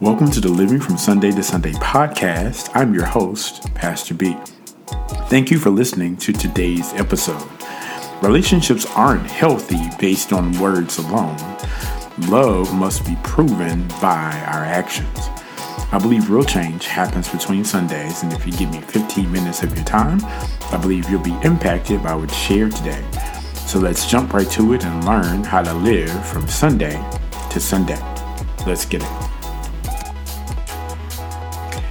Welcome to the Living from Sunday to Sunday podcast. I'm your host, Pastor B. Thank you for listening to today's episode. Relationships aren't healthy based on words alone. Love must be proven by our actions. I believe real change happens between Sundays, and if you give me 15 minutes of your time, I believe you'll be impacted by what's shared today. So let's jump right to it and learn how to live from Sunday to Sunday. Let's get it.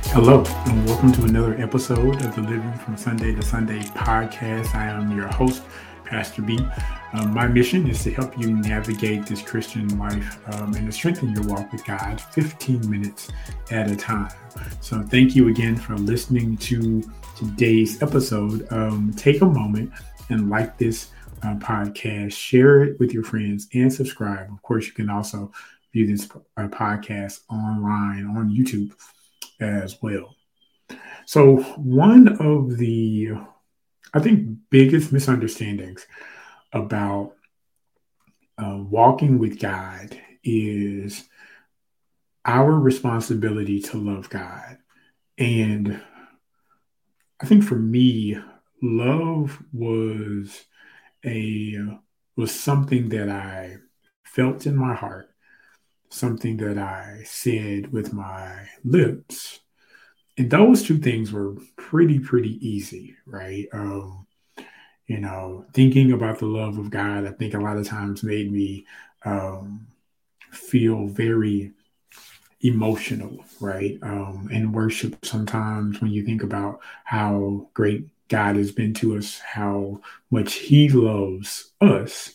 Hello, and welcome to another episode of the Living from Sunday to Sunday podcast. I am your host, Pastor B. Um, my mission is to help you navigate this Christian life um, and to strengthen your walk with God 15 minutes at a time. So, thank you again for listening to today's episode. Um, take a moment and like this uh, podcast, share it with your friends, and subscribe. Of course, you can also view this uh, podcast online on YouTube as well. So, one of the, I think, biggest misunderstandings about uh, walking with God is our responsibility to love God. And I think for me, love was a was something that I felt in my heart something that I said with my lips. And those two things were pretty, pretty easy, right? Um, you know, thinking about the love of God, I think a lot of times made me um, feel very emotional, right? Um, and worship sometimes when you think about how great God has been to us, how much He loves us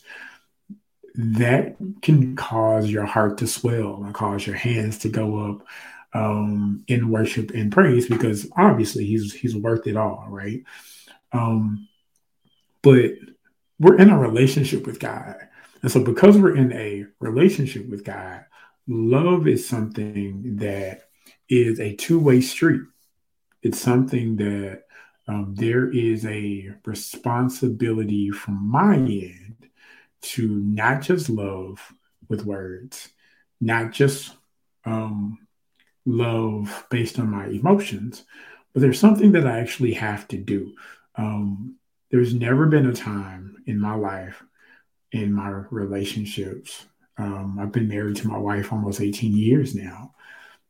that can cause your heart to swell and cause your hands to go up um, in worship and praise because obviously he's he's worth it all, right? Um, but we're in a relationship with God, and so because we're in a relationship with God, love is something that is a two way street. It's something that um, there is a responsibility from my end to not just love with words, not just um, love based on my emotions, but there's something that I actually have to do. Um, there's never been a time in my life, in my relationships. Um, I've been married to my wife almost 18 years now.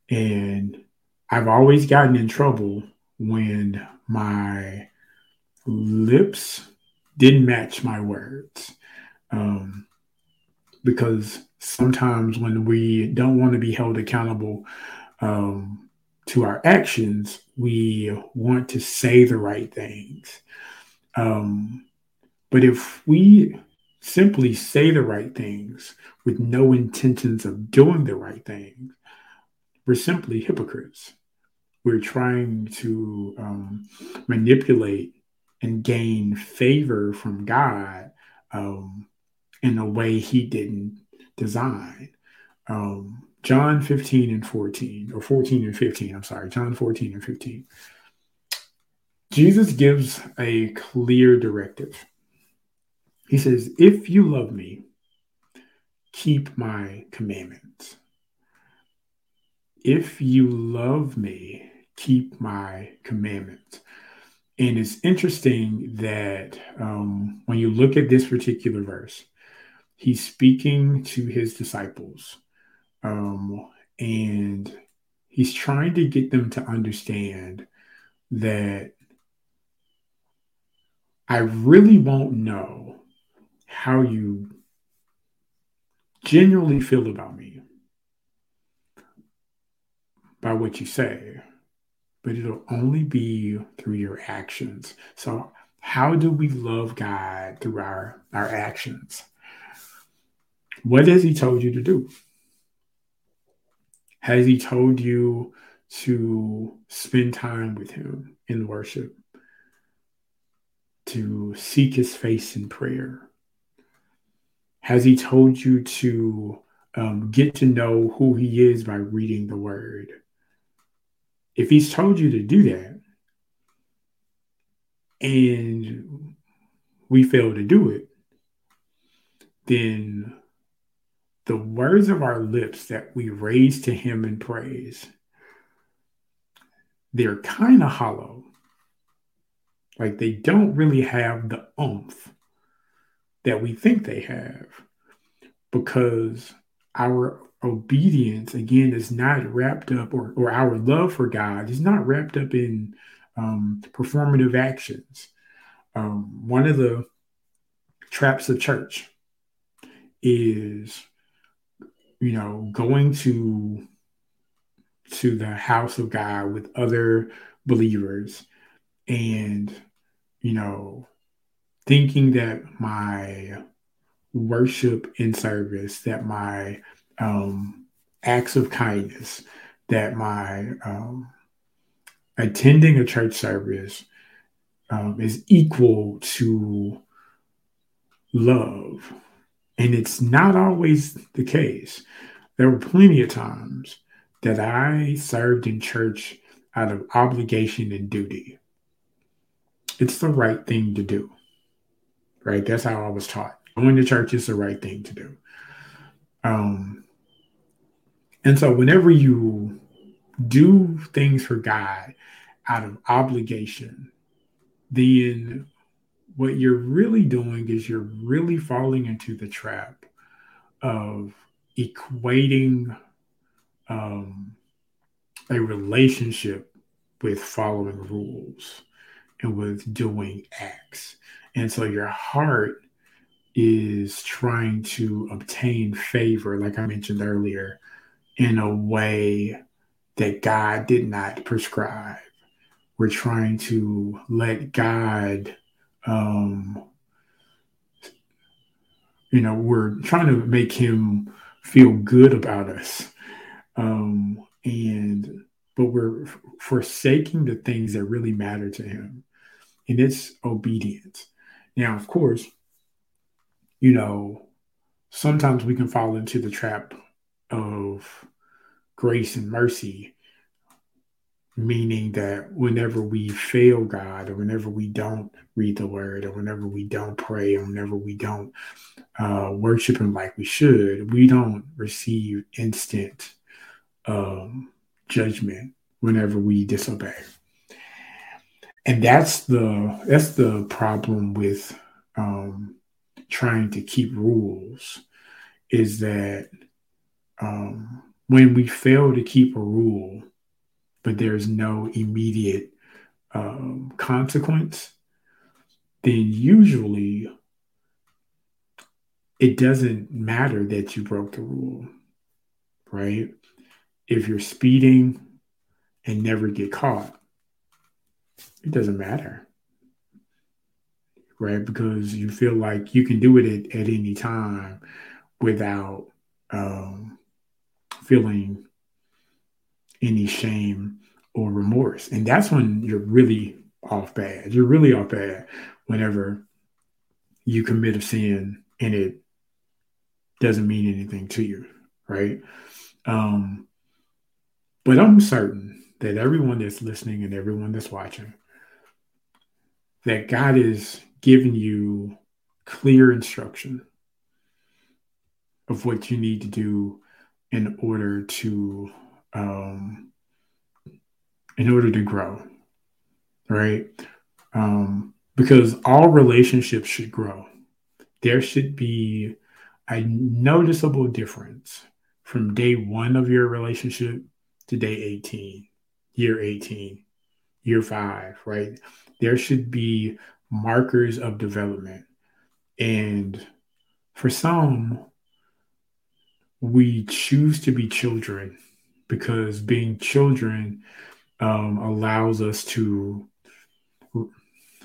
And I've always gotten in trouble when my lips didn't match my words. Um, because sometimes when we don't want to be held accountable um, to our actions, we want to say the right things. Um, but if we simply say the right things with no intentions of doing the right things, we're simply hypocrites. We're trying to um, manipulate and gain favor from God um, in a way he didn't design. Um, John 15 and 14, or 14 and 15, I'm sorry, John 14 and 15. Jesus gives a clear directive. He says, If you love me, keep my commandments. If you love me, keep my commandments. And it's interesting that um, when you look at this particular verse, he's speaking to his disciples um, and he's trying to get them to understand that I really won't know how you genuinely feel about me by what you say, but it'll only be through your actions. So, how do we love God through our, our actions? What has he told you to do? Has he told you to spend time with him in worship? To seek his face in prayer? Has he told you to um, get to know who he is by reading the word? If he's told you to do that and we fail to do it, then the words of our lips that we raise to him in praise, they're kind of hollow. Like they don't really have the oomph that we think they have because our obedience, again, is not wrapped up, or, or our love for God is not wrapped up in um, performative actions. Um, one of the traps of church is you know going to to the house of god with other believers and you know thinking that my worship in service that my um acts of kindness that my um attending a church service um, is equal to love and it's not always the case. There were plenty of times that I served in church out of obligation and duty. It's the right thing to do, right? That's how I was taught. Going to church is the right thing to do. Um, and so, whenever you do things for God out of obligation, then what you're really doing is you're really falling into the trap of equating um, a relationship with following rules and with doing acts. And so your heart is trying to obtain favor, like I mentioned earlier, in a way that God did not prescribe. We're trying to let God um, you know, we're trying to make him feel good about us. Um, and, but we're forsaking the things that really matter to him. And it's obedience. Now, of course, you know, sometimes we can fall into the trap of grace and mercy meaning that whenever we fail God, or whenever we don't read the word, or whenever we don't pray, or whenever we don't uh, worship Him like we should, we don't receive instant um, judgment whenever we disobey. And that's the that's the problem with um, trying to keep rules, is that um, when we fail to keep a rule, but there's no immediate um, consequence, then usually it doesn't matter that you broke the rule, right? If you're speeding and never get caught, it doesn't matter, right? Because you feel like you can do it at, at any time without um, feeling any shame or remorse. And that's when you're really off bad. You're really off bad whenever you commit a sin and it doesn't mean anything to you, right? Um, but I'm certain that everyone that's listening and everyone that's watching, that God is giving you clear instruction of what you need to do in order to um, in order to grow, right? Um, because all relationships should grow. There should be a noticeable difference from day one of your relationship to day 18, year 18, year five, right? There should be markers of development. And for some, we choose to be children because being children um, allows us to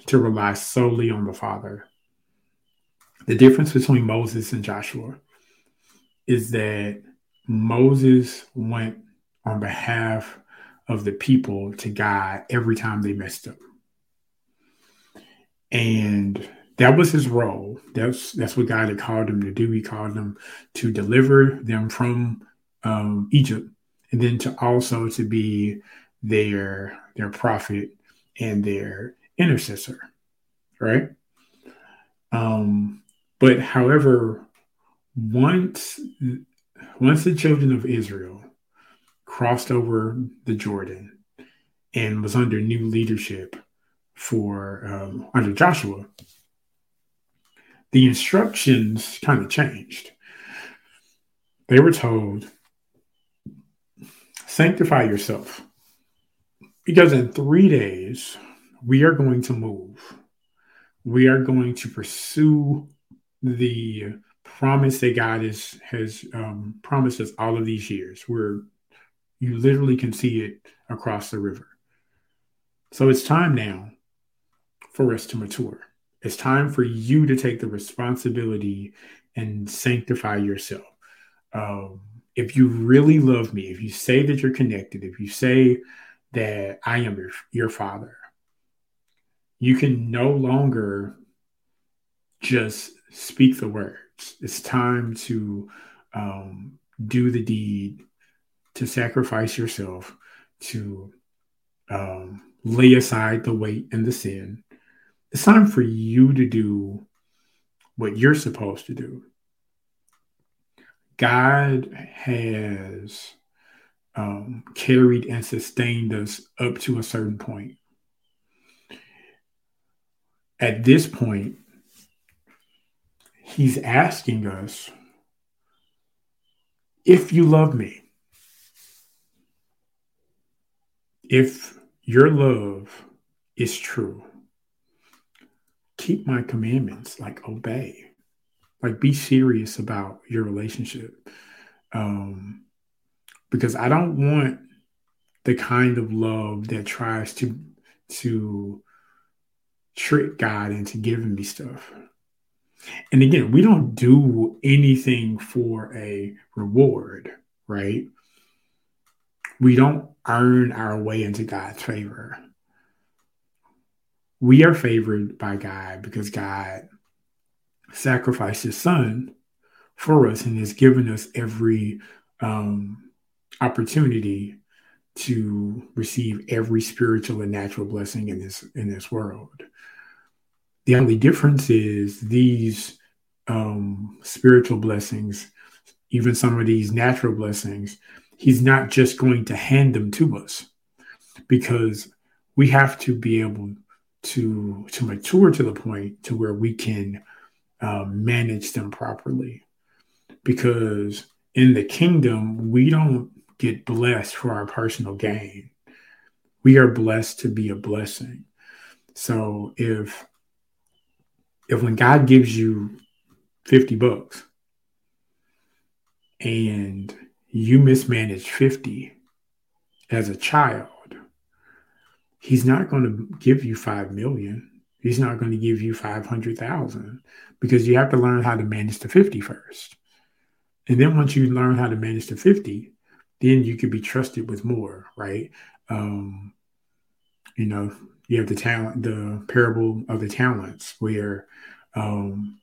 to rely solely on the Father. The difference between Moses and Joshua is that Moses went on behalf of the people to God every time they messed up. And that was his role. That's that's what God had called him to do. He called them to deliver them from um, Egypt and then to also to be their their prophet and their intercessor right um but however once once the children of Israel crossed over the Jordan and was under new leadership for um, under Joshua, the instructions kind of changed. They were told, sanctify yourself because in three days we are going to move. We are going to pursue the promise that God is, has um, promised us all of these years, where you literally can see it across the river. So it's time now for us to mature. It's time for you to take the responsibility and sanctify yourself. Um, if you really love me, if you say that you're connected, if you say that I am your, your father, you can no longer just speak the words. It's time to um, do the deed, to sacrifice yourself, to um, lay aside the weight and the sin. It's time for you to do what you're supposed to do. God has um, carried and sustained us up to a certain point. At this point, He's asking us if you love me, if your love is true, keep my commandments, like obey, like be serious about your relationship. Um, because I don't want the kind of love that tries to to trick God into giving me stuff. And again, we don't do anything for a reward, right? We don't earn our way into God's favor. We are favored by God because God sacrificed his son for us and has given us every um, opportunity to receive every spiritual and natural blessing in this in this world. The only difference is these um, spiritual blessings, even some of these natural blessings, he's not just going to hand them to us because we have to be able to to mature to the point to where we can um, manage them properly. Because in the kingdom we don't get blessed for our personal gain. We are blessed to be a blessing. So if if when God gives you 50 bucks and you mismanage 50 as a child, he's not going to give you 5 million. He's not going to give you 500,000 because you have to learn how to manage the 50 first. And then once you learn how to manage the 50, then you can be trusted with more, right? Um, you know, you have the talent, the parable of the talents, where um,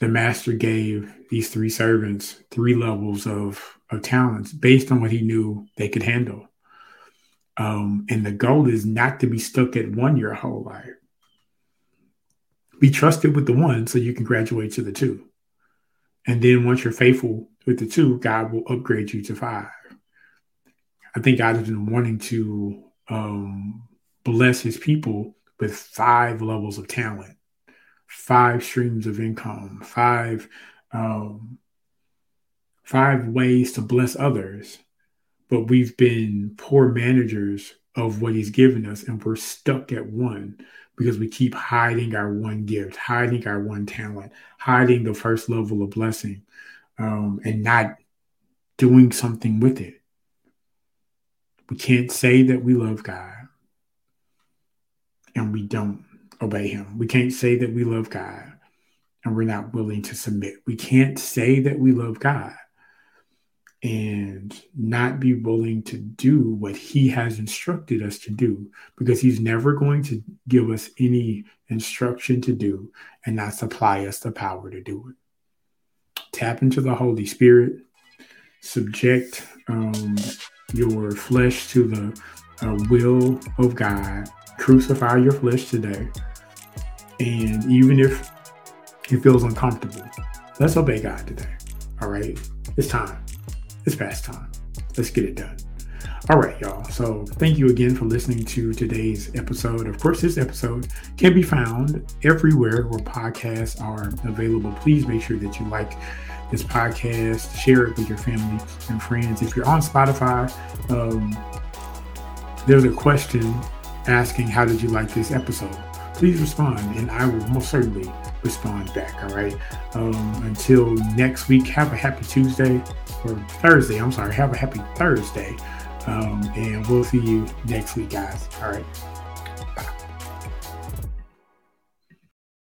the master gave these three servants three levels of, of talents based on what he knew they could handle. Um, and the goal is not to be stuck at one your whole life. Be trusted with the one so you can graduate to the two. And then once you're faithful with the two, God will upgrade you to five. I think God has been wanting to um, bless his people with five levels of talent five streams of income, five um, five ways to bless others, but we've been poor managers of what he's given us, and we're stuck at one because we keep hiding our one gift, hiding our one talent, hiding the first level of blessing, um, and not doing something with it. We can't say that we love God and we don't obey him. We can't say that we love God and we're not willing to submit. We can't say that we love God and not be willing to do what he has instructed us to do because he's never going to give us any instruction to do and not supply us the power to do it. Tap into the Holy Spirit, subject um, your flesh to the uh, will of God, crucify your flesh today and even if it feels uncomfortable, let's obey God today. All right. It's time. It's past time. Let's get it done. All right, y'all. So thank you again for listening to today's episode. Of course, this episode can be found everywhere where podcasts are available. Please make sure that you like this podcast, share it with your family and friends. If you're on Spotify, um, there's a question asking, How did you like this episode? Please respond, and I will most certainly respond back. All right. Um, until next week, have a happy Tuesday or Thursday. I'm sorry. Have a happy Thursday. Um, and we'll see you next week, guys. All right.